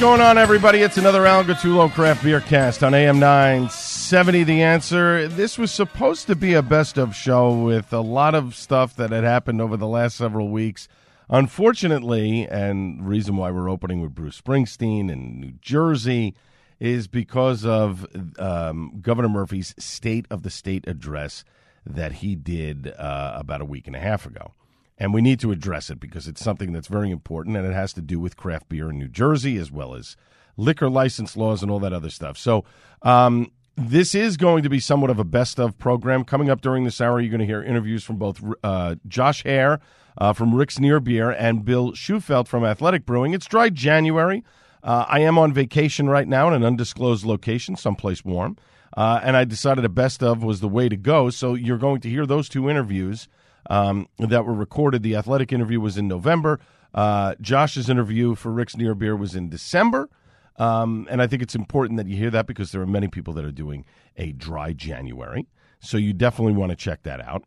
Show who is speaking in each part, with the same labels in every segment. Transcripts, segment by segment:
Speaker 1: Going
Speaker 2: on, everybody? It's another Al Gattullo Craft Beer Cast on AM 970. The answer this was supposed to be a best of show with a lot of stuff that had happened over the last several weeks. Unfortunately, and reason why we're opening with Bruce Springsteen in New Jersey is because of um, Governor Murphy's State of the State address that he did uh, about a week and a half ago. And we need to address it because it's something that's very important and it has to do with craft beer in New Jersey as well as liquor license laws and all that other stuff. So, um, this is going to be somewhat of a best of program. Coming up during this hour, you're going to hear interviews from both uh, Josh Hare uh, from Rick's Near Beer and Bill Shufelt from Athletic Brewing. It's dry January. Uh, I am on vacation right now in an undisclosed location, someplace warm. Uh, and I decided a best of was the way to go. So you're going to hear those two interviews um, that were recorded. The athletic interview was in November. Uh, Josh's interview for Rick's Near Beer was in December. Um, and I think it's important that you hear that because there are many people that are doing a dry January. So you definitely want to check that out.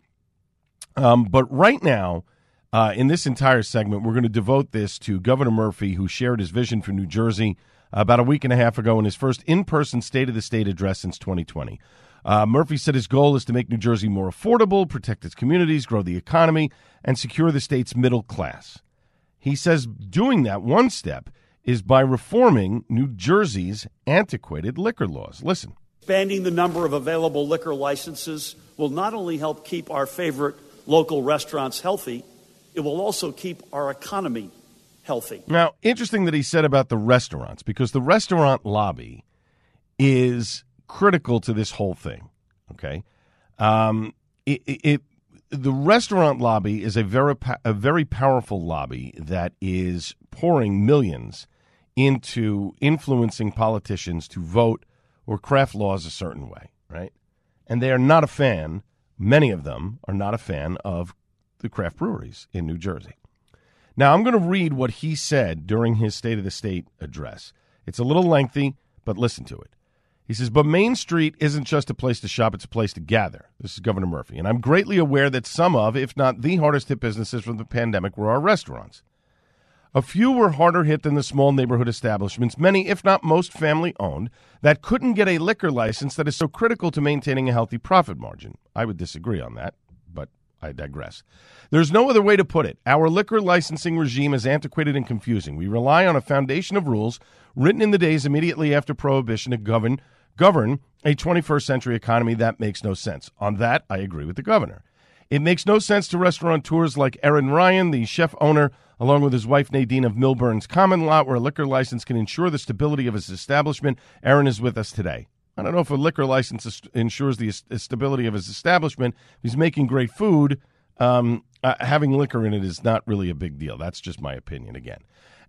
Speaker 2: Um, but right now, uh, in this entire segment, we're going to devote this to Governor Murphy, who shared his vision for New Jersey about a week and a half ago in his first in person State of the State address since 2020. Uh, Murphy said his goal is to make New Jersey more affordable, protect its communities, grow the economy, and secure the state's middle class. He says doing that one step is by reforming New Jersey's antiquated liquor laws. Listen.
Speaker 3: Expanding the number of available liquor licenses will not only help keep our favorite local restaurants healthy, it will also keep our economy healthy.
Speaker 2: Now, interesting that he said about the restaurants because the restaurant lobby is critical to this whole thing. Okay, um, it, it, it the restaurant lobby is a very a very powerful lobby that is pouring millions into influencing politicians to vote or craft laws a certain way, right? And they are not a fan. Many of them are not a fan of the craft breweries in New Jersey. Now, I'm going to read what he said during his State of the State address. It's a little lengthy, but listen to it. He says, But Main Street isn't just a place to shop, it's a place to gather. This is Governor Murphy. And I'm greatly aware that some of, if not the hardest hit businesses from the pandemic, were our restaurants. A few were harder hit than the small neighborhood establishments, many, if not most, family owned, that couldn't get a liquor license that is so critical to maintaining a healthy profit margin. I would disagree on that, but I digress. There's no other way to put it. Our liquor licensing regime is antiquated and confusing. We rely on a foundation of rules written in the days immediately after Prohibition to govern, govern a 21st century economy that makes no sense. On that, I agree with the governor. It makes no sense to restaurateurs like Aaron Ryan, the chef owner, along with his wife Nadine of Millburn's Common Lot, where a liquor license can ensure the stability of his establishment. Aaron is with us today. I don't know if a liquor license ensures the stability of his establishment. He's making great food. Um, uh, having liquor in it is not really a big deal. That's just my opinion again.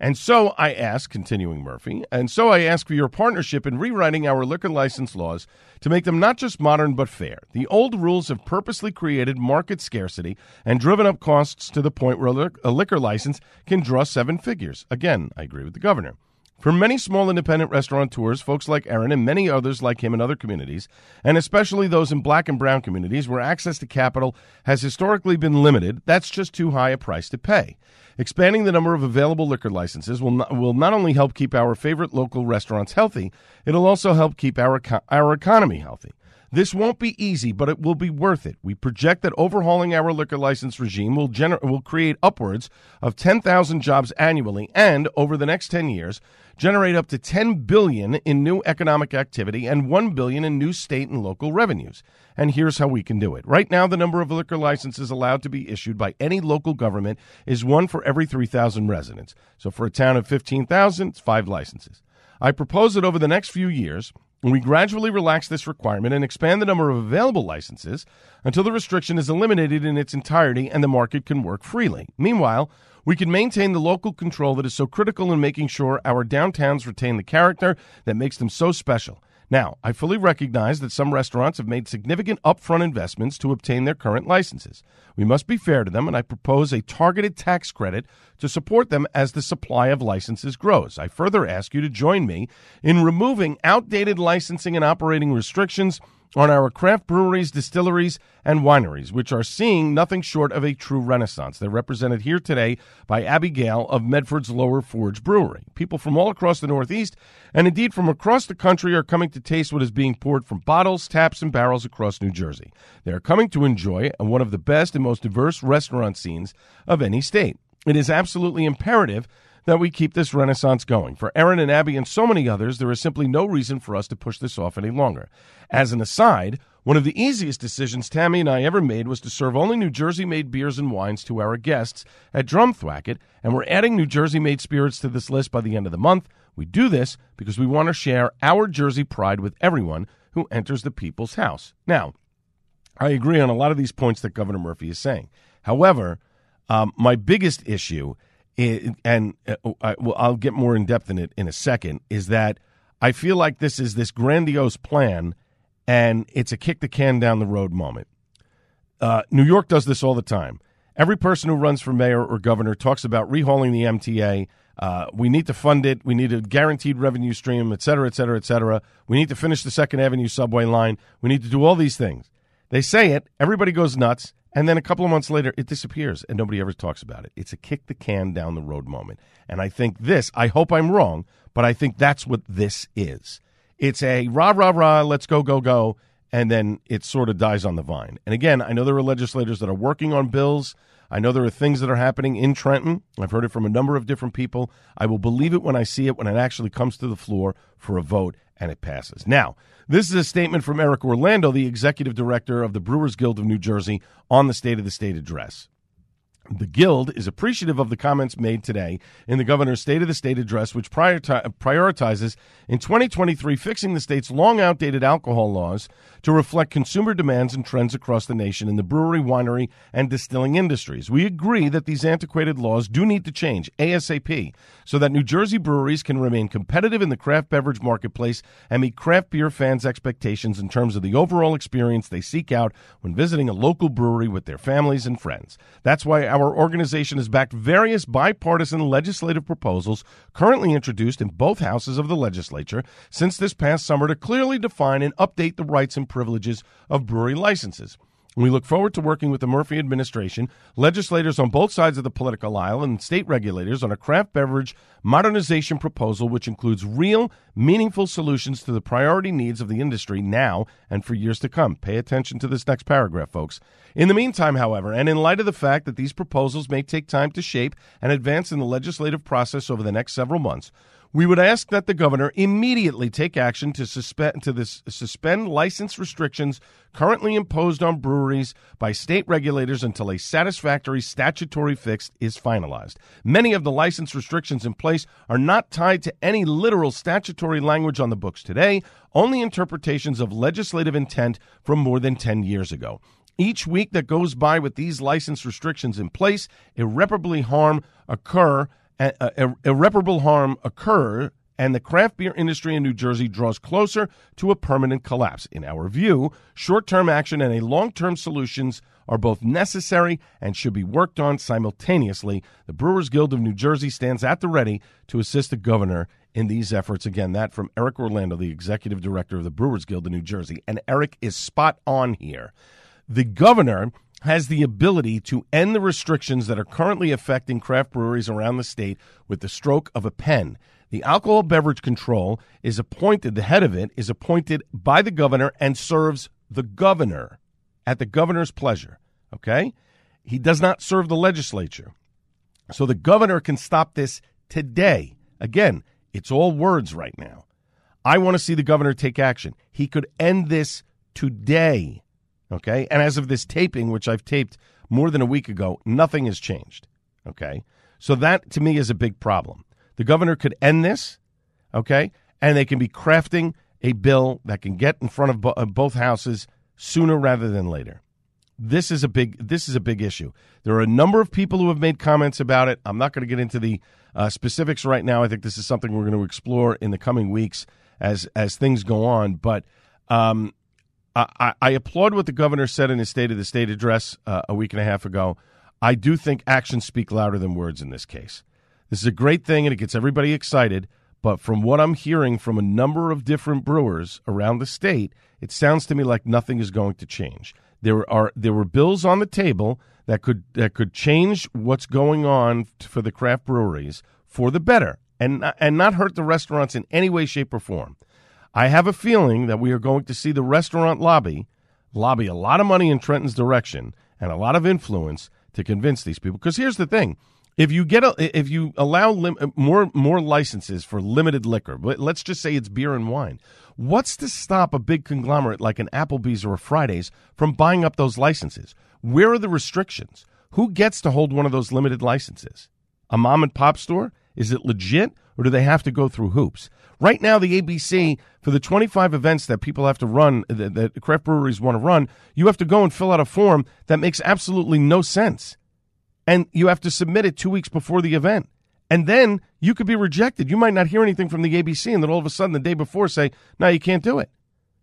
Speaker 2: And so I ask, continuing Murphy, and so I ask for your partnership in rewriting our liquor license laws to make them not just modern but fair. The old rules have purposely created market scarcity and driven up costs to the point where a liquor license can draw seven figures. Again, I agree with the governor. For many small independent restaurateurs, folks like Aaron and many others like him in other communities, and especially those in black and brown communities where access to capital has historically been limited, that's just too high a price to pay. Expanding the number of available liquor licenses will not, will not only help keep our favorite local restaurants healthy, it'll also help keep our, our economy healthy. This won't be easy, but it will be worth it. We project that overhauling our liquor license regime will gener- will create upwards of 10,000 jobs annually and over the next 10 years generate up to 10 billion in new economic activity and 1 billion in new state and local revenues. And here's how we can do it. Right now the number of liquor licenses allowed to be issued by any local government is 1 for every 3,000 residents. So for a town of 15,000, it's 5 licenses. I propose that over the next few years, we gradually relax this requirement and expand the number of available licenses until the restriction is eliminated in its entirety and the market can work freely. Meanwhile, we can maintain the local control that is so critical in making sure our downtowns retain the character that makes them so special. Now, I fully recognize that some restaurants have made significant upfront investments to obtain their current licenses. We must be fair to them, and I propose a targeted tax credit to support them as the supply of licenses grows. I further ask you to join me in removing outdated licensing and operating restrictions on our craft breweries, distilleries, and wineries, which are seeing nothing short of a true renaissance. They're represented here today by Abigail of Medford's Lower Forge Brewery. People from all across the Northeast, and indeed from across the country, are coming to taste what is being poured from bottles, taps, and barrels across New Jersey. They are coming to enjoy one of the best and most diverse restaurant scenes of any state. It is absolutely imperative that we keep this renaissance going. For Aaron and Abby and so many others, there is simply no reason for us to push this off any longer. As an aside, one of the easiest decisions Tammy and I ever made was to serve only New Jersey made beers and wines to our guests at Drumthwacket, and we're adding New Jersey made spirits to this list by the end of the month. We do this because we want to share our Jersey pride with everyone who enters the people's house. Now, I agree on a lot of these points that Governor Murphy is saying. However, um, my biggest issue and uh, I, well, I'll get more in depth in it in a second, is that I feel like this is this grandiose plan, and it's a kick the can down the road moment. Uh, New York does this all the time. Every person who runs for mayor or governor talks about rehauling the MTA. Uh, we need to fund it. We need a guaranteed revenue stream, et cetera, et cetera, et cetera. We need to finish the Second Avenue subway line. We need to do all these things. They say it, everybody goes nuts, and then a couple of months later, it disappears, and nobody ever talks about it. It's a kick the can down the road moment. And I think this, I hope I'm wrong, but I think that's what this is. It's a rah, rah, rah, let's go, go, go, and then it sort of dies on the vine. And again, I know there are legislators that are working on bills. I know there are things that are happening in Trenton. I've heard it from a number of different people. I will believe it when I see it, when it actually comes to the floor for a vote and it passes. Now, this is a statement from Eric Orlando, the executive director of the Brewers Guild of New Jersey, on the State of the State address. The Guild is appreciative of the comments made today in the governor's State of the State address, which prioritizes in 2023 fixing the state's long outdated alcohol laws to reflect consumer demands and trends across the nation in the brewery, winery, and distilling industries. We agree that these antiquated laws do need to change ASAP so that New Jersey breweries can remain competitive in the craft beverage marketplace and meet craft beer fans' expectations in terms of the overall experience they seek out when visiting a local brewery with their families and friends. That's why our organization has backed various bipartisan legislative proposals currently introduced in both houses of the legislature since this past summer to clearly define and update the rights and privileges of brewery licenses. We look forward to working with the Murphy administration, legislators on both sides of the political aisle, and state regulators on a craft beverage modernization proposal which includes real, meaningful solutions to the priority needs of the industry now and for years to come. Pay attention to this next paragraph, folks. In the meantime, however, and in light of the fact that these proposals may take time to shape and advance in the legislative process over the next several months, we would ask that the governor immediately take action to suspend to this suspend license restrictions currently imposed on breweries by state regulators until a satisfactory statutory fix is finalized. Many of the license restrictions in place are not tied to any literal statutory language on the books today, only interpretations of legislative intent from more than 10 years ago. Each week that goes by with these license restrictions in place, irreparably harm occur irreparable harm occur and the craft beer industry in New Jersey draws closer to a permanent collapse. In our view, short term action and a long term solutions are both necessary and should be worked on simultaneously. The Brewers Guild of New Jersey stands at the ready to assist the governor in these efforts. Again, that from Eric Orlando, the executive director of the Brewers Guild of New Jersey. And Eric is spot on here. The governor has the ability to end the restrictions that are currently affecting craft breweries around the state with the stroke of a pen. The alcohol beverage control is appointed, the head of it is appointed by the governor and serves the governor at the governor's pleasure. Okay? He does not serve the legislature. So the governor can stop this today. Again, it's all words right now. I want to see the governor take action. He could end this today. Okay? And as of this taping, which I've taped more than a week ago, nothing has changed. Okay? So that to me is a big problem. The governor could end this, okay? And they can be crafting a bill that can get in front of, bo- of both houses sooner rather than later. This is a big this is a big issue. There are a number of people who have made comments about it. I'm not going to get into the uh, specifics right now. I think this is something we're going to explore in the coming weeks as as things go on. But um, I, I applaud what the governor said in his State of the State address uh, a week and a half ago. I do think actions speak louder than words in this case. This is a great thing and it gets everybody excited. But from what I'm hearing from a number of different brewers around the state, it sounds to me like nothing is going to change. There are there were bills on the table that could that could change what's going on for the craft breweries for the better and and not hurt the restaurants in any way, shape, or form. I have a feeling that we are going to see the restaurant lobby lobby a lot of money in Trenton's direction and a lot of influence to convince these people. Because here's the thing: if you get a, if you allow lim- more more licenses for limited liquor, but let's just say it's beer and wine, what's to stop a big conglomerate like an Applebee's or a Fridays from buying up those licenses? Where are the restrictions? Who gets to hold one of those limited licenses? A mom and pop store? Is it legit, or do they have to go through hoops? Right now, the ABC for the 25 events that people have to run, that, that craft breweries want to run, you have to go and fill out a form that makes absolutely no sense and you have to submit it two weeks before the event. And then you could be rejected. You might not hear anything from the ABC, and then all of a sudden, the day before, say, no, you can't do it.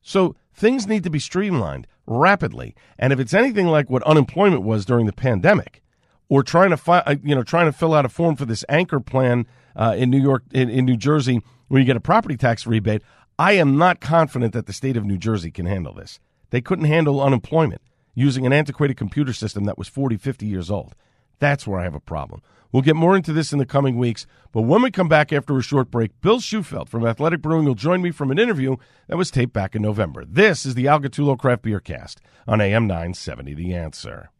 Speaker 2: So things need to be streamlined rapidly. And if it's anything like what unemployment was during the pandemic, or trying to fi- uh, you know trying to fill out a form for this anchor plan uh, in New York in, in New Jersey where you get a property tax rebate, I am not confident that the state of New Jersey can handle this. They couldn't handle unemployment using an antiquated computer system that was 40, 50 years old. That's where I have a problem. We'll get more into this in the coming weeks, but when we come back after a short break, Bill Shufelt from Athletic Brewing will join me from an interview that was taped back in November. This is the Al Gattullo Craft Beer Cast on AM 970 The Answer.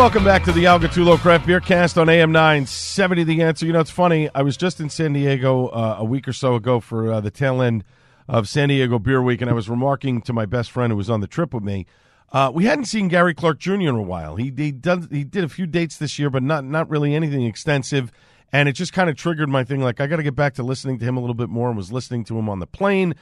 Speaker 2: Welcome back to the Al Gattullo Craft Beer Cast on AM 970 The Answer. You know, it's funny. I was just in San Diego uh, a week or so ago for uh, the tail end of San Diego Beer Week, and I was remarking to my best friend who was on the trip with me. Uh, we hadn't seen Gary Clark Jr. in a while. He he, does, he did a few dates this year, but not not really anything extensive. And it just kind of triggered my thing. Like I got to get back to listening to him a little bit more. And was listening to him on the plane,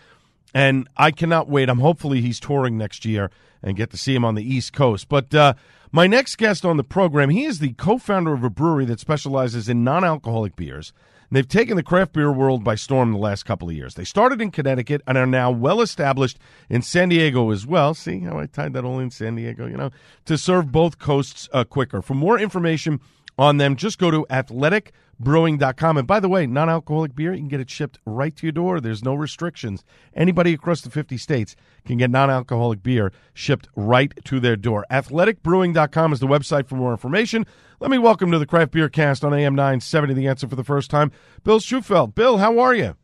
Speaker 2: and I cannot wait. I'm hopefully he's touring next year and get to see him on the East Coast. But uh, my next guest on the program, he is the co-founder of a brewery that specializes in non-alcoholic beers. And they've taken the craft beer world by storm the last couple of years. They started in Connecticut and are now well established in San Diego as well. See how I tied that all in San Diego, you know, to serve both coasts uh, quicker. For more information on them, just go to athleticbrewing.com. And by the way, non alcoholic beer, you can get it shipped right to your door. There's no restrictions. Anybody across the 50 states can get non alcoholic beer shipped right to their door. Athleticbrewing.com is the website for more information. Let me welcome to the Craft Beer Cast on AM 970, the answer for the first time, Bill Shufelt. Bill, how are you?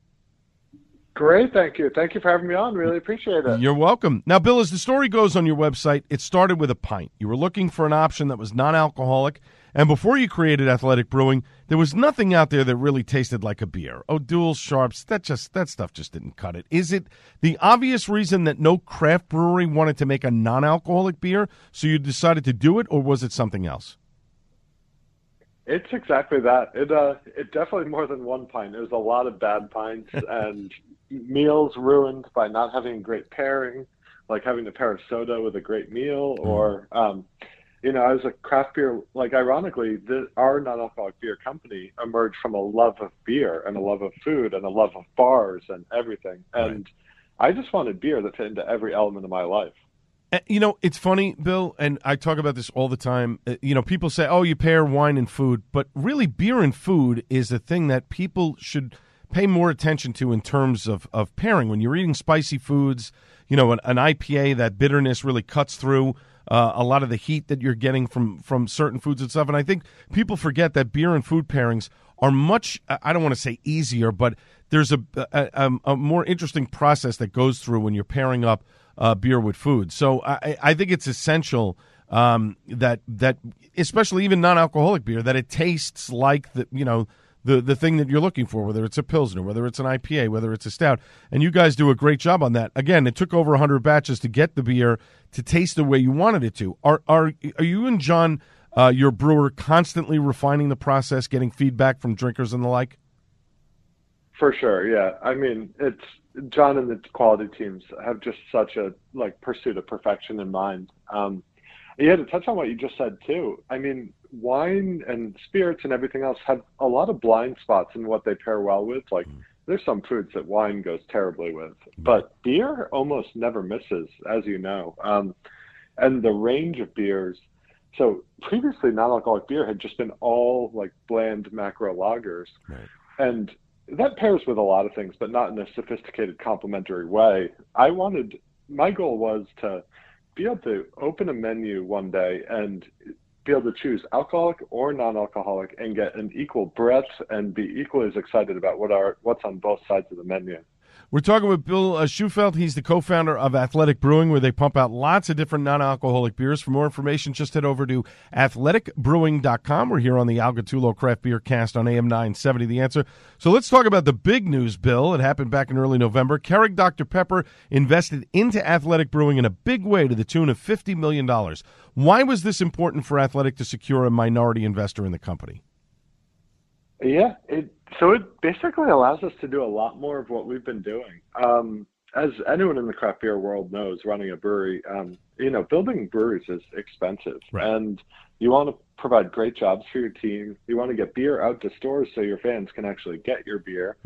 Speaker 4: Great, thank you. Thank you for having me on. Really appreciate it.
Speaker 2: You're welcome. Now, Bill, as the story goes on your website, it started with a pint. You were looking for an option that was non alcoholic. And before you created Athletic Brewing, there was nothing out there that really tasted like a beer. O'Doul's Sharps, that just that stuff just didn't cut it. Is it the obvious reason that no craft brewery wanted to make a non-alcoholic beer, so you decided to do it, or was it something else?
Speaker 4: It's exactly that. It uh, it definitely more than one pint. There's a lot of bad pints and meals ruined by not having a great pairing, like having to pair of soda with a great meal, or um, you know, as a craft beer, like ironically, the, our non-alcoholic beer company emerged from a love of beer and a love of food and a love of bars and everything. And I just wanted beer that fit into every element of my life.
Speaker 2: You know, it's funny, Bill, and I talk about this all the time. Uh, You know, people say, "Oh, you pair wine and food," but really, beer and food is a thing that people should pay more attention to in terms of of pairing. When you're eating spicy foods, you know, an, an IPA, that bitterness really cuts through uh, a lot of the heat that you're getting from from certain foods and stuff. And I think people forget that beer and food pairings are much. I don't want to say easier, but there's a, a, a more interesting process that goes through when you're pairing up uh, beer with food. So I, I think it's essential um, that that especially even non-alcoholic beer that it tastes like the you know the the thing that you're looking for, whether it's a pilsner, whether it's an IPA, whether it's a stout. And you guys do a great job on that. Again, it took over 100 batches to get the beer to taste the way you wanted it to. Are are are you and John, uh, your brewer, constantly refining the process, getting feedback from drinkers and the like?
Speaker 4: For sure, yeah. I mean, it's John and the quality teams have just such a like pursuit of perfection in mind. Um, yeah, to touch on what you just said too. I mean, wine and spirits and everything else have a lot of blind spots in what they pair well with. Like, there's some foods that wine goes terribly with, but beer almost never misses, as you know. Um, and the range of beers. So previously, non-alcoholic beer had just been all like bland macro lagers, and that pairs with a lot of things, but not in a sophisticated complementary way. I wanted my goal was to be able to open a menu one day and be able to choose alcoholic or non-alcoholic and get an equal breadth and be equally as excited about what are what's on both sides of the menu.
Speaker 2: We're talking with Bill uh, Shufelt. He's the co-founder of Athletic Brewing, where they pump out lots of different non-alcoholic beers. For more information, just head over to athleticbrewing.com. We're here on the Al Gattullo Craft Beer Cast on AM 970, The Answer. So let's talk about the big news, Bill. It happened back in early November. Keurig Dr. Pepper invested into Athletic Brewing in a big way to the tune of $50 million. Why was this important for Athletic to secure a minority investor in the company?
Speaker 4: Yeah, it so it basically allows us to do a lot more of what we've been doing. Um, as anyone in the craft beer world knows, running a brewery, um, you know, building breweries is expensive,
Speaker 2: Right.
Speaker 4: and you want to provide great jobs for your team. You want to get beer out to stores so your fans can actually get your beer,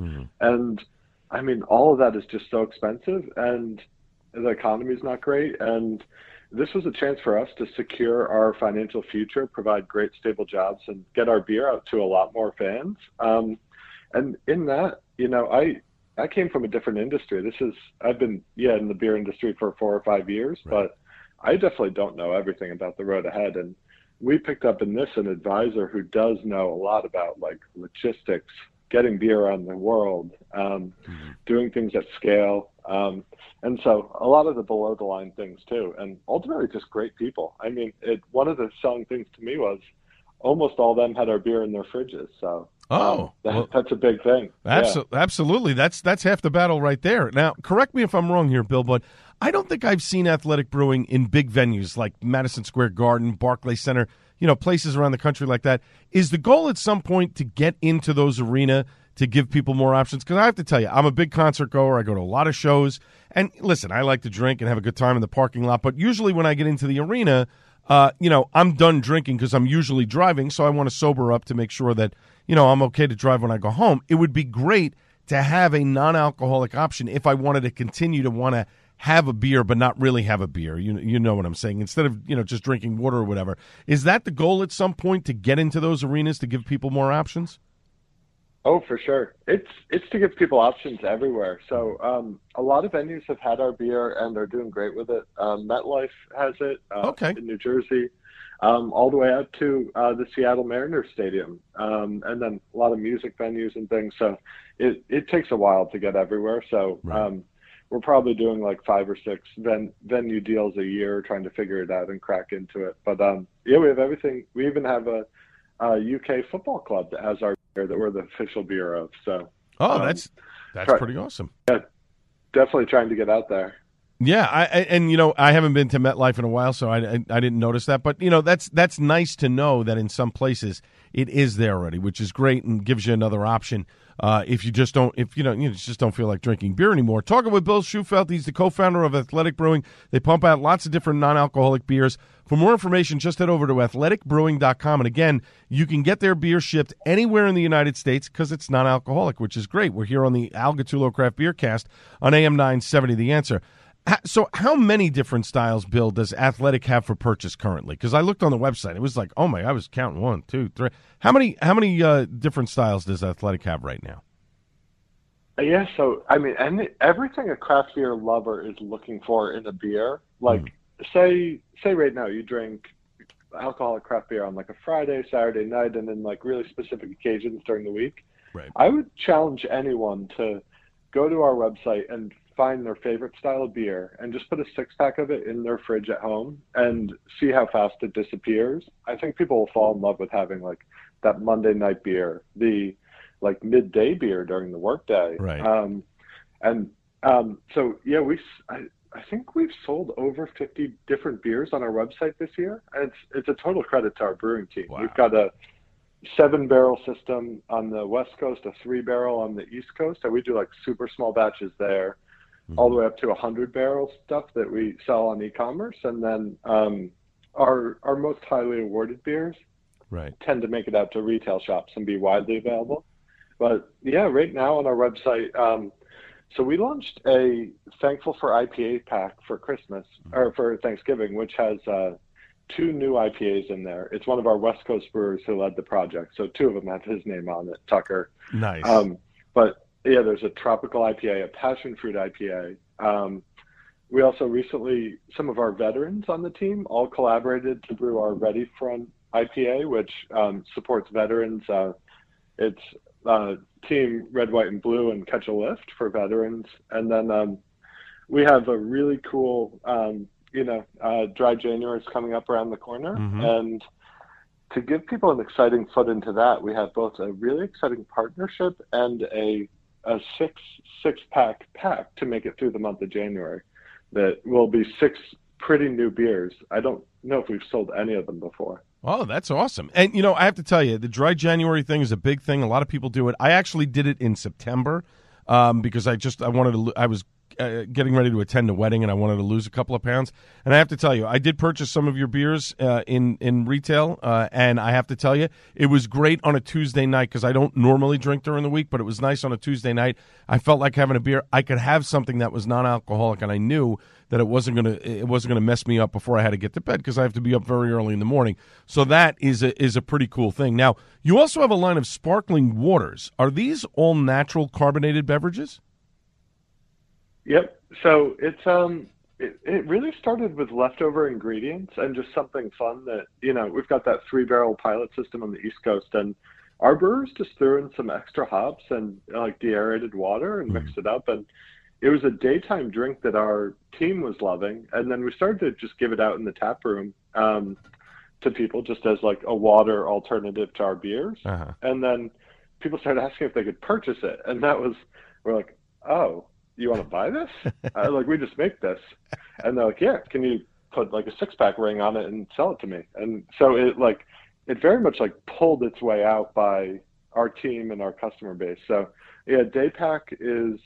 Speaker 4: and I mean, all of that is just so expensive, and the economy is not great, and this was a chance for us to secure our financial future, provide great stable jobs, and get our beer out to a lot more fans. Um, and in that, you know, I I came from a different industry. This is I've been yeah in the beer industry for four or five years, but I definitely don't know everything about the road ahead. And we picked up in this an advisor who does know a lot about like logistics, getting beer around the world, um, doing things at scale. Um, and so a lot of the below the line things too, and ultimately just great people. I mean, it, one of the selling things to me was almost all of them had our beer in their fridges. So
Speaker 2: Oh,
Speaker 4: um, that,
Speaker 2: well-
Speaker 4: that's a big thing. Yeah.
Speaker 2: Absolutely. That's that's half the battle right there. Now, correct me if I'm wrong here, Bill, but I don't think I've seen athletic brewing in big venues like Madison Square Garden, Barclay Center, you know, places around the country like that. Is the goal at some point to get into those arena to give people more options? Because I have to tell you, I'm a big concert goer. I go to a lot of shows, and listen, I like to drink and have a good time in the parking lot. But usually, when I get into the arena, uh, you know, I'm done drinking because I'm usually driving, so I want to sober up to make sure that you know I'm okay to drive when I go home. It would be great to have a non-alcoholic option if I wanted to continue to want to have a beer but not really have a beer. You you know what I'm saying? Instead of you know just drinking water or whatever. Is that the goal at some point to get into those arenas to give people more options?
Speaker 4: Oh, for sure. It's it's to give people options everywhere. So um, a lot of venues have had our beer and they're doing great with it. Um, MetLife has it uh,
Speaker 2: Okay.
Speaker 4: in New Jersey, um, all the way up to uh, the Seattle Mariners Stadium, um, and then a lot of music venues and things. So it it takes a while to get everywhere. So
Speaker 2: Right.
Speaker 4: um, we're probably doing like five or six ven- venue deals a year, trying to figure it out and crack into it. But um, yeah, we have everything. We even have a, a UK football club that has our that we're the official beer of. So
Speaker 2: Oh,
Speaker 4: Um,
Speaker 2: that's that's
Speaker 4: try-
Speaker 2: pretty awesome.
Speaker 4: Yeah, definitely trying to get out there.
Speaker 2: Yeah, I, I and you know I haven't been to MetLife in a while, so I, I I didn't notice that. But you know that's that's nice to know that in some places it is there already, which is great and gives you another option. Uh, if you just don't, if you know, you just don't feel like drinking beer anymore. Talking with Bill Shufelt, he's the co-founder of Athletic Brewing. They pump out lots of different non-alcoholic beers. For more information, just head over to athleticbrewing.com. And again, you can get their beer shipped anywhere in the United States because it's non-alcoholic, which is great. We're here on the Al Gattullo Craft Beer Cast on AM 970, The Answer. So, how many different styles, Bill, does Athletic have for purchase currently? Because I looked on the website, it was like, oh my, I was counting one, two, three. How many? How many uh, different styles does Athletic have right now?
Speaker 4: Yeah, so I mean, and everything a craft beer lover is looking for in a beer, like say say right now you drink alcoholic craft beer on like a Friday, Saturday night, and then like really specific occasions during the week.
Speaker 2: Right.
Speaker 4: I would challenge anyone to go to our website and find their favorite style of beer and just put a six pack of it in their fridge at home and see how fast it disappears. I think people will fall in love with having like that Monday night beer, the like midday beer during the workday.
Speaker 2: Right.
Speaker 4: Um, and um, so yeah, we I, I think we've sold over 50 different beers on our website this year. It's it's a total credit to our brewing team.
Speaker 2: Wow.
Speaker 4: We've got a seven barrel system on the west coast, a three barrel on the east coast, and we do like super small batches there, all the way up to a hundred barrel stuff that we sell on e-commerce, and then um, our our most highly awarded beers
Speaker 2: Right.
Speaker 4: tend to make it out to retail shops and be widely available. But yeah, right now on our website, um, so we launched a Thankful for IPA pack for Christmas or for Thanksgiving, which has uh, two new IPAs in there. It's one of our West Coast brewers who led the project, so two of them have his name on it, Tucker.
Speaker 2: Nice.
Speaker 4: Um, but yeah, there's a tropical IPA, a passion fruit IPA. Um, we also recently, some of our veterans on the team all collaborated to brew our Ready Front IPA, which um, supports veterans. Uh, it's uh, Team Red, White, and Blue and Catch a Lift for veterans. And then um, we have a really cool, um, you know, uh, Dry January is coming up around the corner.
Speaker 2: Mhm.
Speaker 4: And to give people an exciting foot into that, we have both a really exciting partnership and a a six six pack pack to make it through the month of January. That will be six pretty new beers. I don't know if we've sold any of them before.
Speaker 2: Oh, that's awesome. And, you know, I have to tell you, the dry January thing is a big thing. A lot of people do it. I actually did it in September um, because I just, I wanted to, I was uh, getting ready to attend a wedding and I wanted to lose a couple of pounds. And I have to tell you, I did purchase some of your beers uh, in, in retail. Uh, and I have to tell you, it was great on a Tuesday night because I don't normally drink during the week, but it was nice on a Tuesday night. I felt like having a beer. I could have something that was non alcoholic and I knew that it wasn't to it wasn't to mess me up before I had to get to bed because I have to be up very early in the morning. So that is a is a pretty cool thing. Now, you also have a line of sparkling waters. Are these all natural carbonated beverages?
Speaker 4: Yep. So it's um it, it really started with leftover ingredients and just something fun that you know we've got that three barrel pilot system on the East Coast and our brewers just threw in some extra hops and like deaerated water and mixed it up and it was a daytime drink that our team was loving and then we started to just give it out in the tap room um, to people just as like a water alternative to our beers
Speaker 2: Uh-huh.
Speaker 4: and then people started asking if they could purchase it and that was we're like oh you want to buy this? Uh, like we just make this. And they're like yeah can you put like a six pack ring on it and sell it to me? And so it like it very much like pulled its way out by our team and our customer base. So yeah daypack is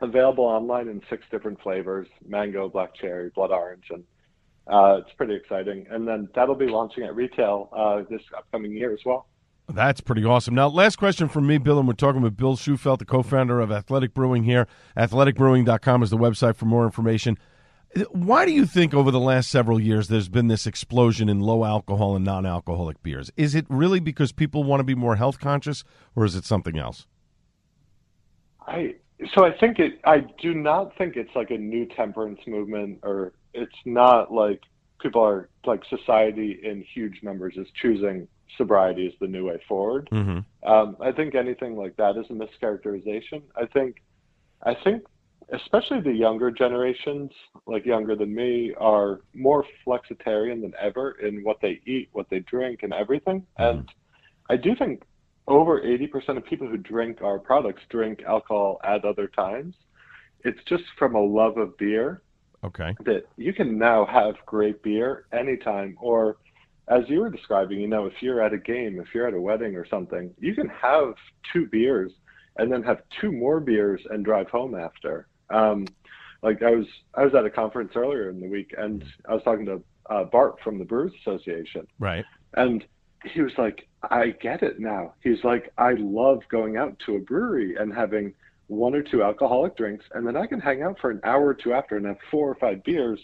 Speaker 4: available online in six different flavors mango black cherry blood orange and uh, it's pretty exciting. And then that'll be launching at retail uh, this upcoming year as well
Speaker 2: That's pretty awesome. Now, last question from me, Bill, and we're talking with Bill Shufelt, the co-founder of Athletic Brewing here. Athleticbrewing.com is the website for more information. Why do you think over the last several years there's been this explosion in low alcohol and non-alcoholic beers? Is it really because people want to be more health conscious, or is it something else?
Speaker 4: I so I think it. I do not think it's like a new temperance movement, or it's not like people are like society in huge numbers is choosing sobriety is the new way forward.
Speaker 2: Mm-hmm.
Speaker 4: Um, I think anything like that is a mischaracterization. I think, I think, especially the younger generations, like younger than me, are more flexitarian than ever in what they eat, what they drink, and everything. And I do think over 80% of people who drink our products drink alcohol at other times. It's just from a love of beer
Speaker 2: Okay.
Speaker 4: that you can now have great beer anytime or as you were describing, you know, if you're at a game, if you're at a wedding or something, you can have two beers and then have two more beers and drive home after. Um, like I was, I was at a conference earlier in the week, and I was talking to uh, Bart from the Brewers Association,
Speaker 2: Right.
Speaker 4: and he was like, I get it now. He's like, I love going out to a brewery and having one or two alcoholic drinks, and then I can hang out for an hour or two after and have four or five beers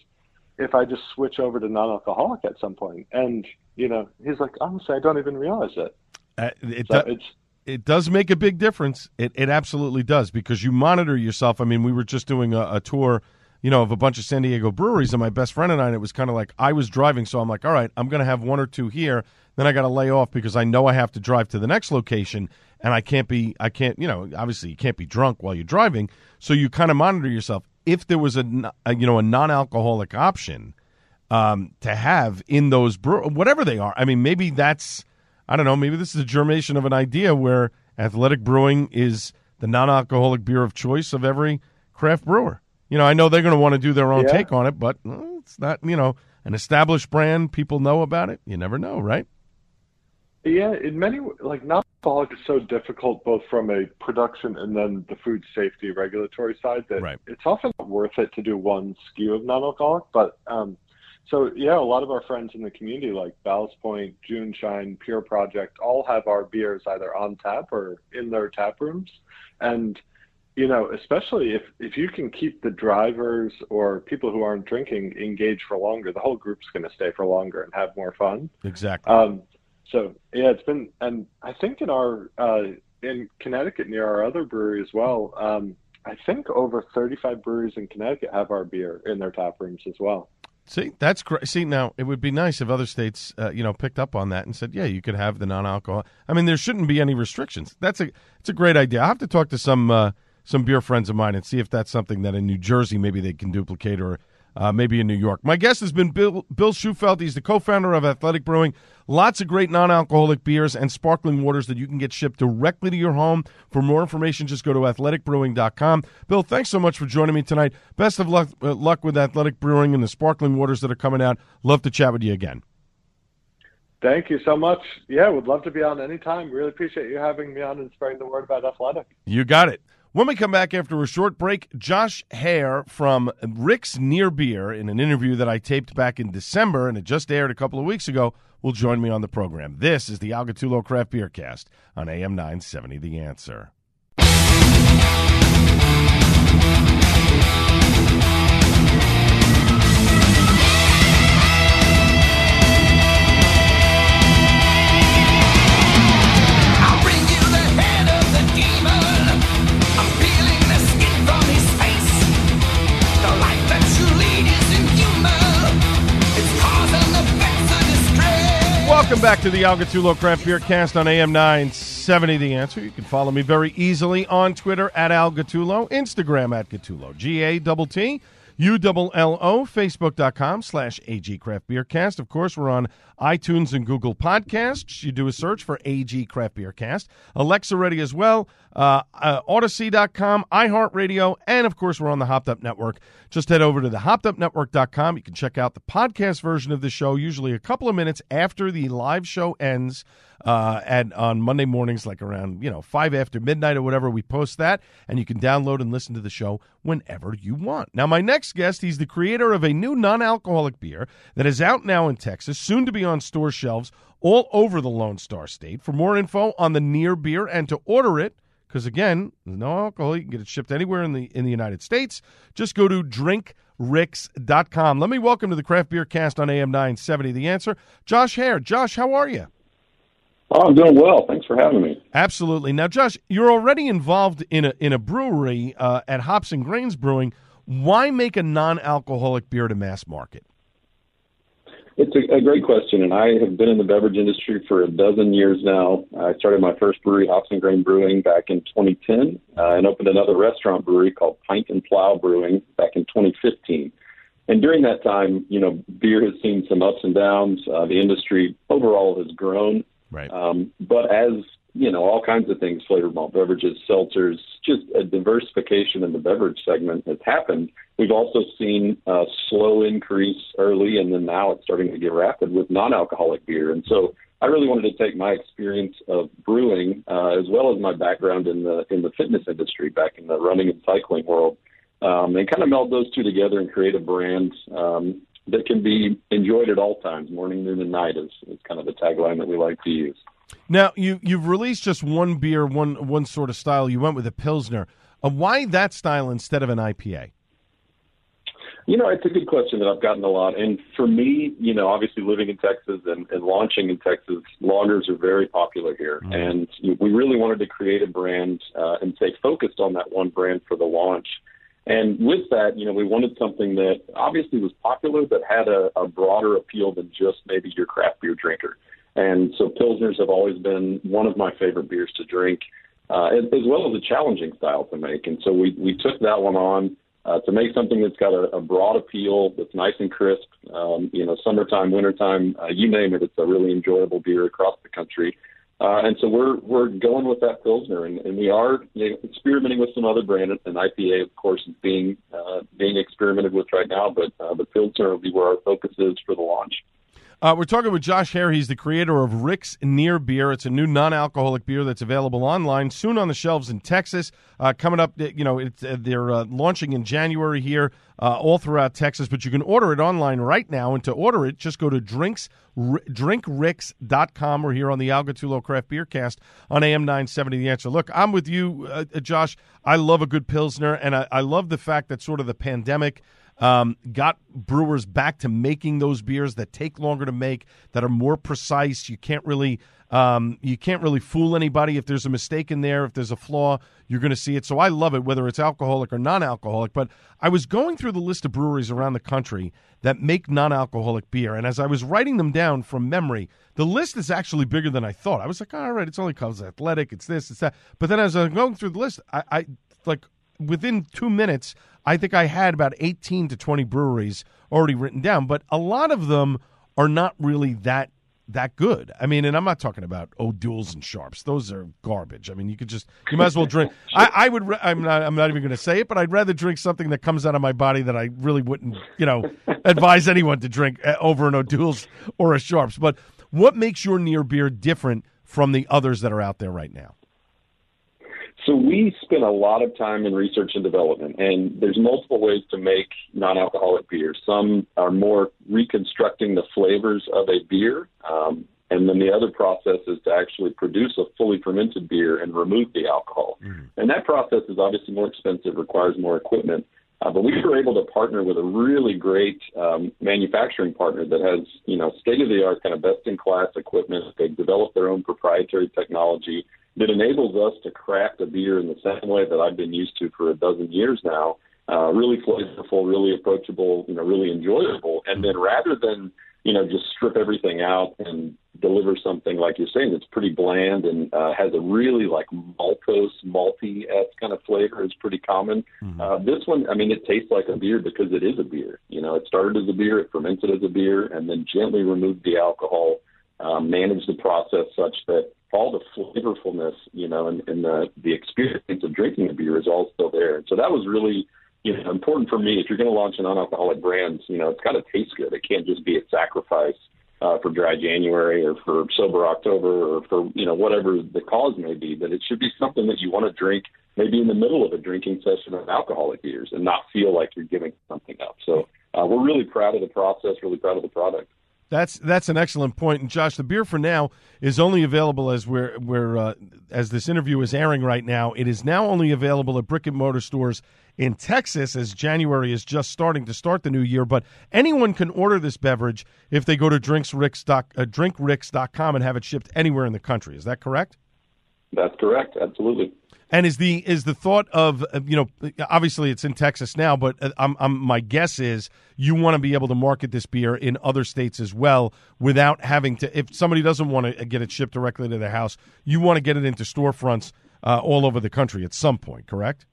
Speaker 4: if I just switch over to non alcoholic at some point. And, you know, he's like, honestly, I don't even realize it.
Speaker 2: Uh, it,
Speaker 4: So
Speaker 2: do- it does make a big difference. It, it absolutely does because you monitor yourself. I mean, we were just doing a, a tour, you know, of a bunch of San Diego breweries, and my best friend and I, and it was kind of like I was driving, so I'm like, all right, I'm going to have one or two here, then I got to lay off because I know I have to drive to the next location, and I can't be, I can't, you know, obviously you can't be drunk while you're driving, so you kind of monitor yourself. If there was a, a, you know, a non-alcoholic option um, to have in those brew, whatever they are. I mean, maybe that's I don't know. Maybe this is a germination of an idea where athletic brewing is the non-alcoholic beer of choice of every craft brewer. You know, I know they're going to want to do their own
Speaker 4: Yeah.
Speaker 2: take on it, but well, it's not. You know, an established brand. People know about it. You never know, right?
Speaker 4: Yeah, in many like non-alcoholic is so difficult both from a production and then the food safety regulatory side that
Speaker 2: Right.
Speaker 4: it's often not worth it to do one SKU of non-alcoholic. But um, so yeah, a lot of our friends in the community like Ballast Point, June Shine, Pure Project all have our beers either on tap or in their tap rooms, and you know, especially if if you can keep the drivers or people who aren't drinking engaged for longer, the whole group's going to stay for longer and have more fun.
Speaker 2: Exactly.
Speaker 4: Um, so yeah, it's been, and I think in our uh, in Connecticut near our other brewery as well. Um, I think over 35 breweries in Connecticut have our beer in their tap rooms as well.
Speaker 2: See, that's great. See, now it would be nice if other states, uh, you know, picked up on that and said, "Yeah, you could have the non-alcohol." I mean, there shouldn't be any restrictions. That's a it's a great idea. I have to talk to some uh, some beer friends of mine and see if that's something that in New Jersey maybe they can duplicate or uh, maybe in New York. My guest has been Bill Bill Shufelt. He's the co-founder of Athletic Brewing. Lots of great non-alcoholic beers and sparkling waters that you can get shipped directly to your home. For more information, just go to athleticbrewing.com. Bill, thanks so much for joining me tonight. Best of luck, uh, luck with Athletic Brewing and the sparkling waters that are coming out. Love to chat with you again.
Speaker 4: Thank you so much. Yeah, would love to be on anytime. Really appreciate you having me on and spreading the word about athletic.
Speaker 2: You got it. When we come back after a short break, Josh Hare from Rick's Near Beer, in an interview that I taped back in December and it just aired a couple of weeks ago, will join me on the program. This is the Al Gattullo Craft Beer Cast on AM 970 The Answer. Welcome back to the Al Gattullo Craft Beer Cast on AM 970 The Answer. You can follow me very easily on Twitter at Al Gattullo, Instagram at Gattullo, G A T T U L L O, Facebook.com slash AG Craft Beer Cast. Of course, we're on iTunes and Google Podcasts. You do a search for AG Craft Beer Cast. Alexa ready as well. Uh, uh, Odyssey.com, iHeartRadio, and of course, we're on the Hopped Up Network. Just head over to the hoppedupnetwork.com. You can check out the podcast version of the show, usually a couple of minutes after the live show ends uh, at on Monday mornings, like around you know five after midnight or whatever. We post that, and you can download and listen to the show whenever you want. Now, my next guest, he's the creator of a new non-alcoholic beer that is out now in Texas, soon to be on store shelves all over the Lone Star State. For more info on the Near Beer and to order it. Because again, there's no alcohol. You can get it shipped anywhere in the in the United States. Just go to drinkricks.com. Let me welcome to the Craft Beer Cast on AM 970 The Answer, Josh Hare. Josh, how are you?
Speaker 5: Oh, I'm doing well. Thanks for having me.
Speaker 2: Absolutely. Now, Josh, you're already involved in a in a brewery uh, at Hops and Grains Brewing. Why make a non-alcoholic beer to mass market?
Speaker 5: It's a, a great question, and I have been in the beverage industry for a dozen years now. I started my first brewery, Hops and Grain Brewing, back in 2010, uh, and opened another restaurant brewery called Pint and Plow Brewing back in 2015. And during that time, you know, beer has seen some ups and downs. Uh, the industry overall has grown.
Speaker 2: Right.
Speaker 5: Um, but as you know, all kinds of things, flavored malt beverages, seltzers, just a diversification in the beverage segment has happened. We've also seen a slow increase early, and then now it's starting to get rapid with non-alcoholic beer. And so I really wanted to take my experience of brewing, uh, as well as my background in the in the fitness industry, back in the running and cycling world, um, and kind of meld those two together and create a brand um, that can be enjoyed at all times, morning, noon, and night is, is kind of the tagline that we like to use.
Speaker 2: Now you you've released just one beer, one one sort of style. You went with a pilsner. Uh, why that style instead of an IPA?
Speaker 5: You know, it's a good question that I've gotten a lot. And for me, you know, obviously living in Texas and, and launching in Texas, lagers are very popular here.
Speaker 2: Mm-hmm.
Speaker 5: And we really wanted to create a brand uh, and stay focused on that one brand for the launch. And with that, you know, we wanted something that obviously was popular, but had a, a broader appeal than just maybe your craft beer drinker. And so Pilsners have always been one of my favorite beers to drink, uh, as, well as a challenging style to make. And so we, we took that one on uh, to make something that's got a, a broad appeal, that's nice and crisp. Um, you know, summertime, wintertime, uh, you name it, it's a really enjoyable beer across the country. Uh, and so we're we're going with that pilsner, and, and we are you know, experimenting with some other brands. And IPA, of course, is being uh, being experimented with right now, but uh, the pilsner will be where our focus is for the launch.
Speaker 2: Uh, we're talking with Josh Hare. He's the creator of Rick's Near Beer. It's a new non-alcoholic beer that's available online soon on the shelves in Texas. Uh, coming up, you know, it's, uh, they're uh, launching in January here, uh, all throughout Texas. But you can order it online right now, and to order it, just go to drinks r- drinkricks.com. We're here on the Al Gattullo Craft Beer Cast on AM 970. The Answer. Look, I'm with you, uh, Josh. I love a good pilsner, and I, I love the fact that sort of the pandemic um, got brewers back to making those beers that take longer to make, that are more precise. You can't really um, you can't really fool anybody if there's a mistake in there. If there's a flaw, you're going to see it. So I love it, whether it's alcoholic or non-alcoholic. But I was going through the list of breweries around the country that make non-alcoholic beer, and as I was writing them down from memory, the list is actually bigger than I thought. I was like, all right, it's only cause athletic, it's this, it's that. But then as I'm going through the list, I, I like within two minutes, I think I had about 18 to 20 breweries already written down, but a lot of them are not really that that good. I mean, and I'm not talking about O'Doul's and Sharps; those are garbage. I mean, you could just you might as well drink. I, I would. I'm not. I'm not even going to say it, but I'd rather drink something that comes out of my body that I really wouldn't, you know, advise anyone to drink uh, over an O'Doul's or a Sharps. But what makes your near beer different from the others that are out there right now?
Speaker 5: So we spend a lot of time in research and development, and there's multiple ways to make non-alcoholic beer. Some are more reconstructing the flavors of a beer, um, and then the other process is to actually produce a fully fermented beer and remove the alcohol. And that process is obviously more expensive, requires more equipment. Uh, but we were able to partner with a really great um, manufacturing partner that has, you know, state-of-the-art kind of best-in-class equipment. They've developed their own proprietary technology that enables us to craft a beer in the same way that I've been used to for a dozen years now. Uh, really flavorful, really approachable, you know, really enjoyable. And then rather than, you know, just strip everything out and deliver something like you're saying that's pretty bland and uh, has a really like maltose, malty kind of flavor is pretty common. Uh, this one, I mean, it tastes like a beer because it is a beer. You know, it started as a beer, it fermented as a beer, and then gently removed the alcohol, um, managed the process such that all the flavorfulness, you know, and, and the the experience of drinking a beer is all still there. So that was really, you know, important for me. If you're going to launch a non-alcoholic brand, you know, it's got to taste good. It can't just be a sacrifice uh, for dry January or for sober October or for you know whatever the cause may be. But it should be something that you want to drink maybe in the middle of a drinking session of alcoholic beers and not feel like you're giving something up. So uh, we're really proud of the process, really proud of the product.
Speaker 2: That's that's an excellent point. And Josh, the beer for now is only available as we're we're uh, as this interview is airing right now. It is now only available at brick and mortar stores in Texas as January is just starting to start the new year. But anyone can order this beverage if they go to drinksricks uh, drinkricks.com and have it shipped anywhere in the country. Is that correct?
Speaker 5: That's correct. Absolutely.
Speaker 2: And is the is the thought of you know obviously it's in Texas now, but uh, I'm, I'm, my guess is you want to be able to market this beer in other states as well without having to. If somebody doesn't want to get it shipped directly to their house, you want to get it into storefronts uh, all over the country at some point, correct?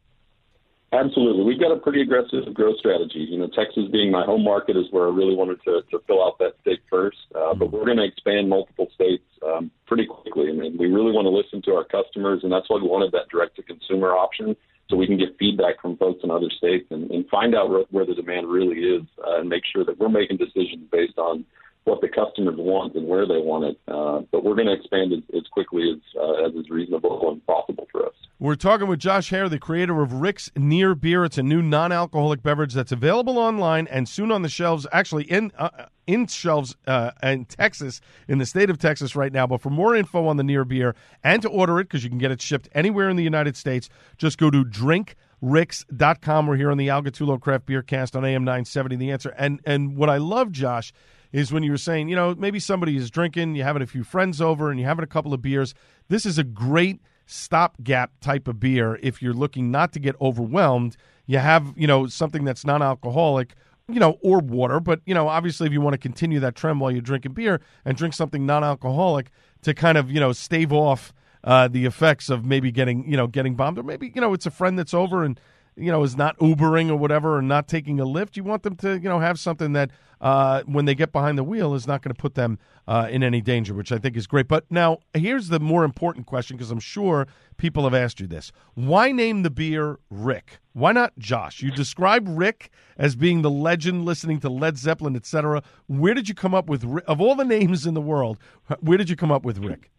Speaker 5: Absolutely. We've got a pretty aggressive growth strategy. You know, Texas being my home market is where I really wanted to, to fill out that state first. Uh, but we're going to expand multiple states um, pretty quickly quickly. I mean, we really want to listen to our customers, and that's why we wanted that direct to consumer option so we can get feedback from folks in other states and, and find out where, where the demand really is uh, and make sure that we're making decisions based on what the customers want and where they want it. Uh, but we're going to expand as, as quickly as, uh, as is reasonable and possible for us.
Speaker 2: We're talking with Josh Hare, the creator of Rick's Near Beer. It's a new non-alcoholic beverage that's available online and soon on the shelves. Actually, in uh, in shelves uh, in Texas, in the state of Texas right now. But for more info on the Near Beer and to order it, because you can get it shipped anywhere in the United States, just go to drinkricks.com. We're here on the Al Gattullo Craft Beer Cast on AM 970. The answer. And and what I love, Josh, is when you were saying, you know, maybe somebody is drinking, you're having a few friends over, and you're having a couple of beers. This is a great stopgap type of beer if you're looking not to get overwhelmed. You have, you know, something that's non-alcoholic, you know, or water, but you know, obviously if you want to continue that trend while you're drinking beer and drink something non-alcoholic to kind of, you know, stave off uh, the effects of maybe getting, you know, getting bombed or maybe, you know, it's a friend that's over and you know, is not Ubering or whatever, or not taking a lift. You want them to, you know, have something that uh, when they get behind the wheel is not going to put them uh, in any danger, which I think is great. But now here's the more important question because I'm sure people have asked you this: Why name the beer Rick? Why not Josh? You describe Rick as being the legend, listening to Led Zeppelin, etc. Where did you come up with of all the names in the world? Where did you come up with Rick?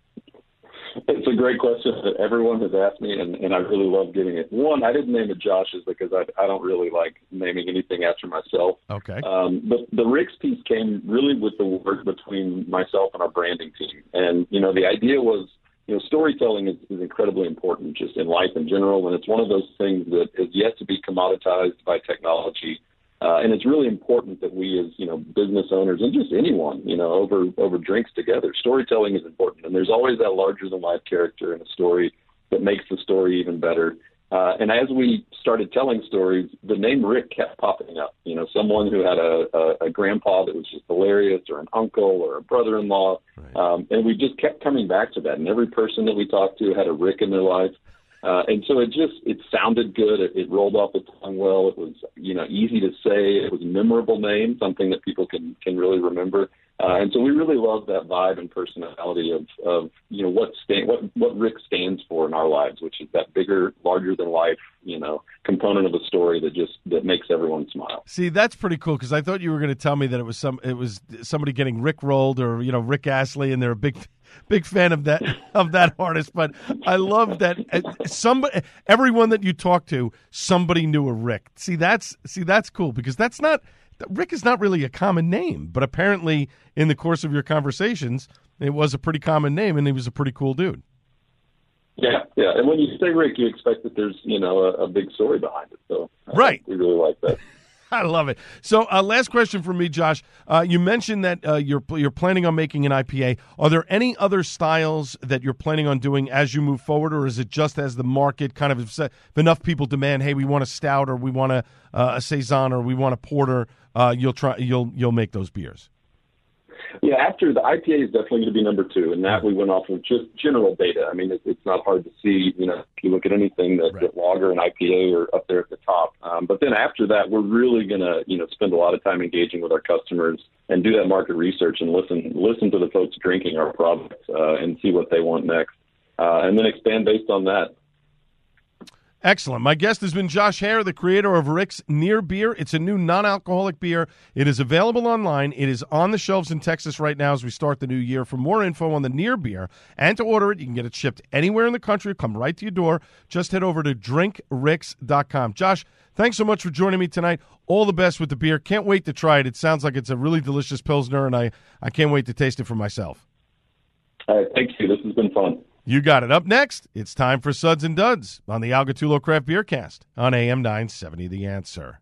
Speaker 5: It's a great question that everyone has asked me, and, and I really love getting it. One, I didn't name it Josh's because I, I don't really like naming anything after myself.
Speaker 2: Okay.
Speaker 5: Um, but the Rick's piece came really with the work between myself and our branding team. And, you know, the idea was, you know, storytelling is, is incredibly important just in life in general. And it's one of those things that is yet to be commoditized by technology. Uh, and it's really important that we, as you know, business owners and just anyone, you know, over over drinks together. Storytelling is important, and there's always that larger than life character in a story that makes the story even better. Uh, and as we started telling stories, the name Rick kept popping up. You know, someone who had a, a, a grandpa that was just hilarious, or an uncle, or a brother-in-law,
Speaker 2: Right.
Speaker 5: um, and we just kept coming back to that. And every person that we talked to had a Rick in their life. Uh, and so it just it sounded good. It, it rolled off the tongue well. It was you know easy to say. It was a memorable name, something that people can can really remember. Uh, and so we really love that vibe and personality of of you know what stand what what Rick stands for in our lives, which is that bigger, larger than life you know component of a story that just that makes everyone smile.
Speaker 2: See, that's pretty cool because I thought you were going to tell me that it was some it was somebody getting Rick rolled or you know Rick Astley, and they're a big big fan of that of that artist. But I love that uh, somebody everyone that you talk to, somebody knew a Rick. See, that's see that's cool because that's not Rick is not really a common name, but apparently in the course of your conversations, it was a pretty common name, and he was a pretty cool dude.
Speaker 5: Yeah, yeah. And when you say Rick, you expect that there's you know a, a big story behind it. So uh,
Speaker 2: Right.
Speaker 5: we really like that.
Speaker 2: I love it. So, uh, last question for me, Josh. Uh, you mentioned that uh, you're you're planning on making an IPA. Are there any other styles that you're planning on doing as you move forward, or is it just as the market kind of if, enough people demand, hey, we want a stout, or we want a, uh, a saison, or we want a porter? Uh, you'll try. You'll you'll make those beers.
Speaker 5: Yeah, after the IPA is definitely going to be number two, and that we went off of just general data. I mean, it, it's not hard to see. You know, if you look at anything that,
Speaker 2: Right.
Speaker 5: that lager and IPA are up there at the top. Um, but then after that, we're really going to you know spend a lot of time engaging with our customers and do that market research and listen listen to the folks drinking our products uh, and see what they want next, uh, and then expand based on that.
Speaker 2: Excellent. My guest has been Josh Hare, the creator of Rick's Near Beer. It's a new non alcoholic beer. It is available online. It is on the shelves in Texas right now as we start the new year. For more info on the Near Beer and to order it, you can get it shipped anywhere in the country. Come right to your door. Just head over to drinkricks.com. Josh, thanks so much for joining me tonight. All the best with the beer. Can't wait to try it. It sounds like it's a really delicious Pilsner, and I, I can't wait to taste it for myself.
Speaker 5: All right, thank you. This has been fun.
Speaker 2: You got it. Up next, it's time for Suds and Duds on the Al Gattullo Craft Beer Cast on AM 970 The Answer.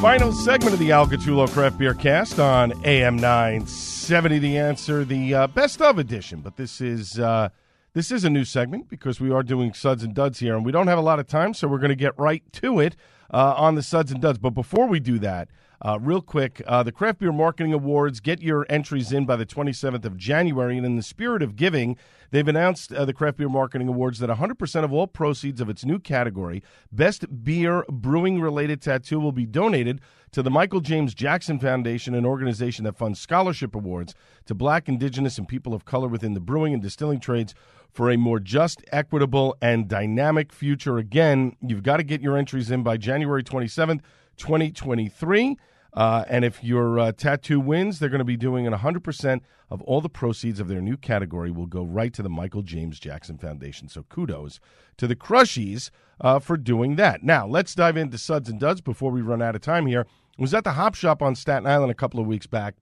Speaker 2: Final segment of the Al Gattullo Craft Beer Cast on AM 970 The Answer, the uh, best of edition. But this is uh, this is a new segment because we are doing Suds and Duds here, and we don't have a lot of time, so we're going to get right to it uh, on the Suds and Duds. But before we do that, uh, real quick, uh, the Craft Beer Marketing Awards, get your entries in by the 27th of January. And in the spirit of giving, They've announced uh, the Craft Beer Marketing Awards that 100% of all proceeds of its new category, Best Beer Brewing Related Tattoo, will be donated to the Michael James Jackson Foundation, an organization that funds scholarship awards to black, indigenous, and people of color within the brewing and distilling trades for a more just, equitable, and dynamic future. Again, you've got to get your entries in by January 27th, 2023. Uh, and if your uh, tattoo wins, they're going to be doing it 100% of all the proceeds of their new category will go right to the Michael James Jackson Foundation. So kudos to the Crushies uh, for doing that. Now, let's dive into Suds and Duds before we run out of time here. I was at the Hop Shop on Staten Island a couple of weeks back,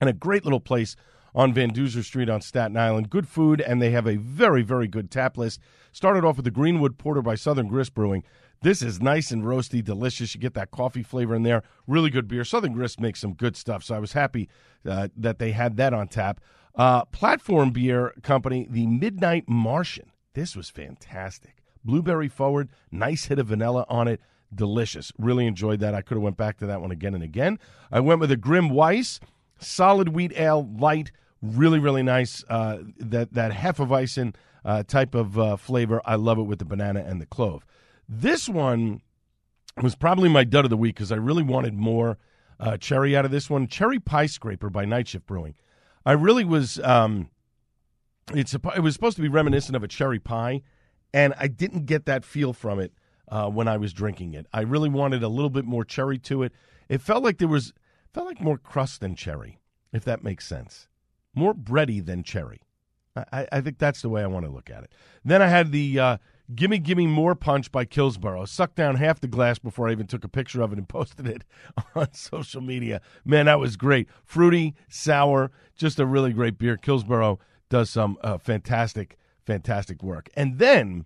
Speaker 2: and a great little place on Van Duzer Street on Staten Island. Good food, and they have a very, very good tap list. Started off with the Greenwood Porter by Southern Grist Brewing. This is nice and roasty, delicious. You get that coffee flavor in there. Really good beer. Southern Grist makes some good stuff, so I was happy uh, that they had that on tap. Uh, platform beer company, the Midnight Martian. This was fantastic. Blueberry forward, nice hit of vanilla on it. Delicious. Really enjoyed that. I could have went back to that one again and again. I went with a Grim Weiss, solid wheat ale, light, really really nice. Uh, that that Hefeweizen uh, type of uh, flavor. I love it with the banana and the clove. This one was probably my dud of the week because I really wanted more uh, cherry out of this one. Cherry Pie Scraper by Night Shift Brewing. I really was. Um, it's a, it was supposed to be reminiscent of a cherry pie, and I didn't get that feel from it uh, when I was drinking it. I really wanted a little bit more cherry to it. It felt like there was felt like more crust than cherry, if that makes sense. More bready than cherry. I, I think that's the way I want to look at it. Then I had the uh, Gimme Gimme More Punch by Kills Boro. Sucked down half the glass before I even took a picture of it and posted it on social media. Man, that was great. Fruity, sour, just a really great beer. Kills Boro does some uh, fantastic, fantastic work. And then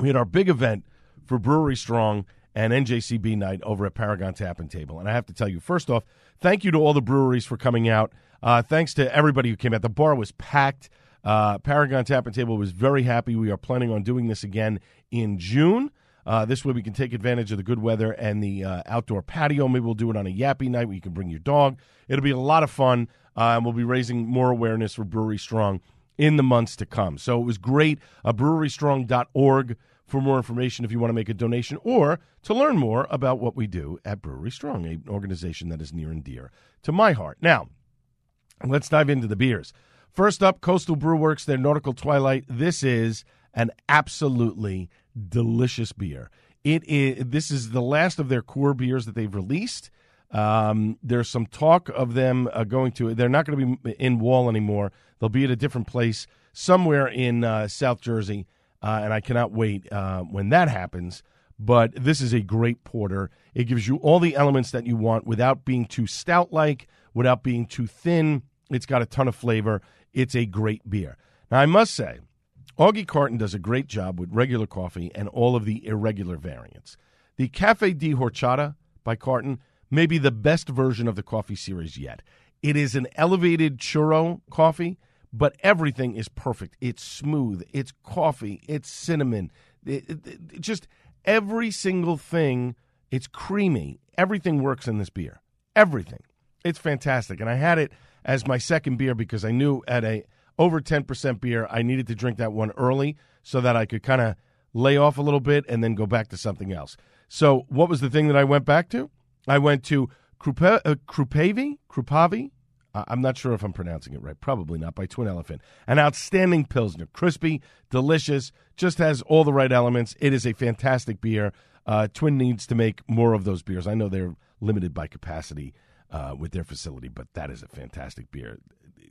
Speaker 2: we had our big event for Brewery Strong and NJCB night over at Paragon Tap and Table. And I have to tell you, first off, thank you to all the breweries for coming out. Uh, thanks to everybody who came out. The bar was packed. Uh, Paragon Tap and Table was very happy. We are planning on doing this again in June. Uh, this way we can take advantage of the good weather and the uh, outdoor patio. Maybe we'll do it on a yappy night where you can bring your dog. It'll be a lot of fun, uh, and we'll be raising more awareness for Brewery Strong in the months to come. So it was great. Uh, brewerystrong.org for more information if you want to make a donation or to learn more about what we do at Brewery Strong, an organization that is near and dear to my heart. Now, let's dive into the beers. First up, Coastal Brew Works, their Nautical Twilight. This is an absolutely delicious beer. It is. This is the last of their core beers that they've released. Um, there's some talk of them uh, going to. They're not going to be in Wall anymore. They'll be at a different place somewhere in uh, South Jersey, uh, and I cannot wait uh, when that happens. But this is a great porter. It gives you all the elements that you want without being too stout like, without being too thin. It's got a ton of flavor. It's a great beer. Now, I must say, Augie Carton does a great job with regular coffee and all of the irregular variants. The Cafe di Horchata by Carton may be the best version of the coffee series yet. It is an elevated churro coffee, but everything is perfect. It's smooth, it's coffee, it's cinnamon, it, it- it- just every single thing. It's creamy. Everything works in this beer. Everything. It's fantastic. And I had it as my second beer because I knew at a over 10% beer, I needed to drink that one early so that I could kind of lay off a little bit and then go back to something else. So, what was the thing that I went back to? I went to Krupe, uh, Krupavi, Krupavi. I'm not sure if I'm pronouncing it right. Probably not. By Twin Elephant, an outstanding pilsner, crispy, delicious, just has all the right elements. It is a fantastic beer. Uh, Twin needs to make more of those beers. I know they're limited by capacity uh, with their facility, but that is a fantastic beer.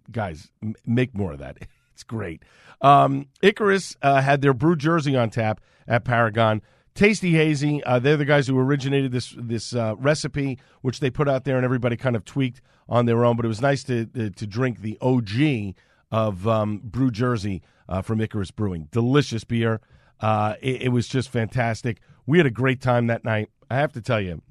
Speaker 2: Guys, m- make more of that. It's great. Um, Icarus uh, had their brew jersey on tap at Paragon. Tasty Hazy. Uh, they're the guys who originated this this uh, recipe, which they put out there, and everybody kind of tweaked on their own. But it was nice to to, to drink the OG of um, Brew Jersey uh, from Icarus Brewing. Delicious beer. Uh, it, it was just fantastic. We had a great time that night. I have to tell you,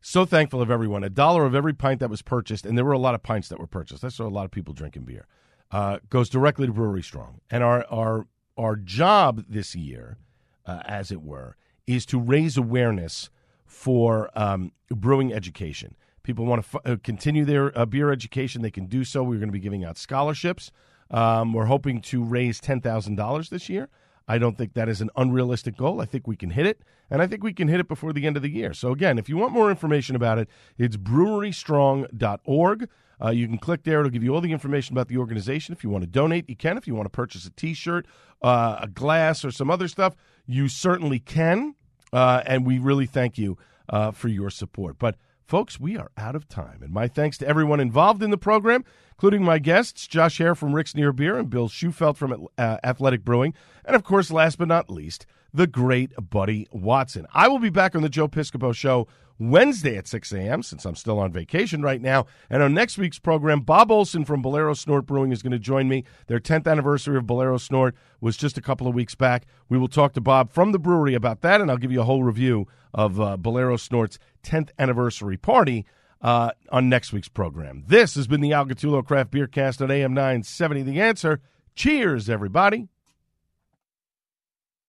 Speaker 2: so thankful of everyone. A dollar of every pint that was purchased, and there were a lot of pints that were purchased. I saw a lot of people drinking beer. Uh, goes directly to Brewery Strong, and our our our job this year, uh, as it were, is to raise awareness for um, brewing education. People want to f- uh, continue their uh, beer education; they can do so. We're going to be giving out scholarships Um, we're hoping to raise $10,000 this year. I don't think that is an unrealistic goal. I think we can hit it, and I think we can hit it before the end of the year. So, again, if you want more information about it, it's brewerystrong.org. Uh, you can click there. It'll give you all the information about the organization. If you want to donate, you can. If you want to purchase a t shirt, uh, a glass, or some other stuff, you certainly can. Uh, and we really thank you uh, for your support. But, folks, we are out of time. And my thanks to everyone involved in the program, including my guests, Josh Hare from Rick's Near Beer and Bill Shufelt from uh, Athletic Brewing. And, of course, last but not least, the great Buddy Watson. I will be back on the Joe Piscopo Show Wednesday at 6 a.m., since I'm still on vacation right now. And on next week's program, Bob Olson from Bolero Snort Brewing is going to join me. Their 10th anniversary of Bolero Snort was just a couple of weeks back. We will talk to Bob from the brewery about that, and I'll give you a whole review of uh, Bolero Snort's 10th anniversary party uh, on next week's program. This has been the Al Gattullo Craft Beer Cast on AM 970 The Answer. Cheers, everybody.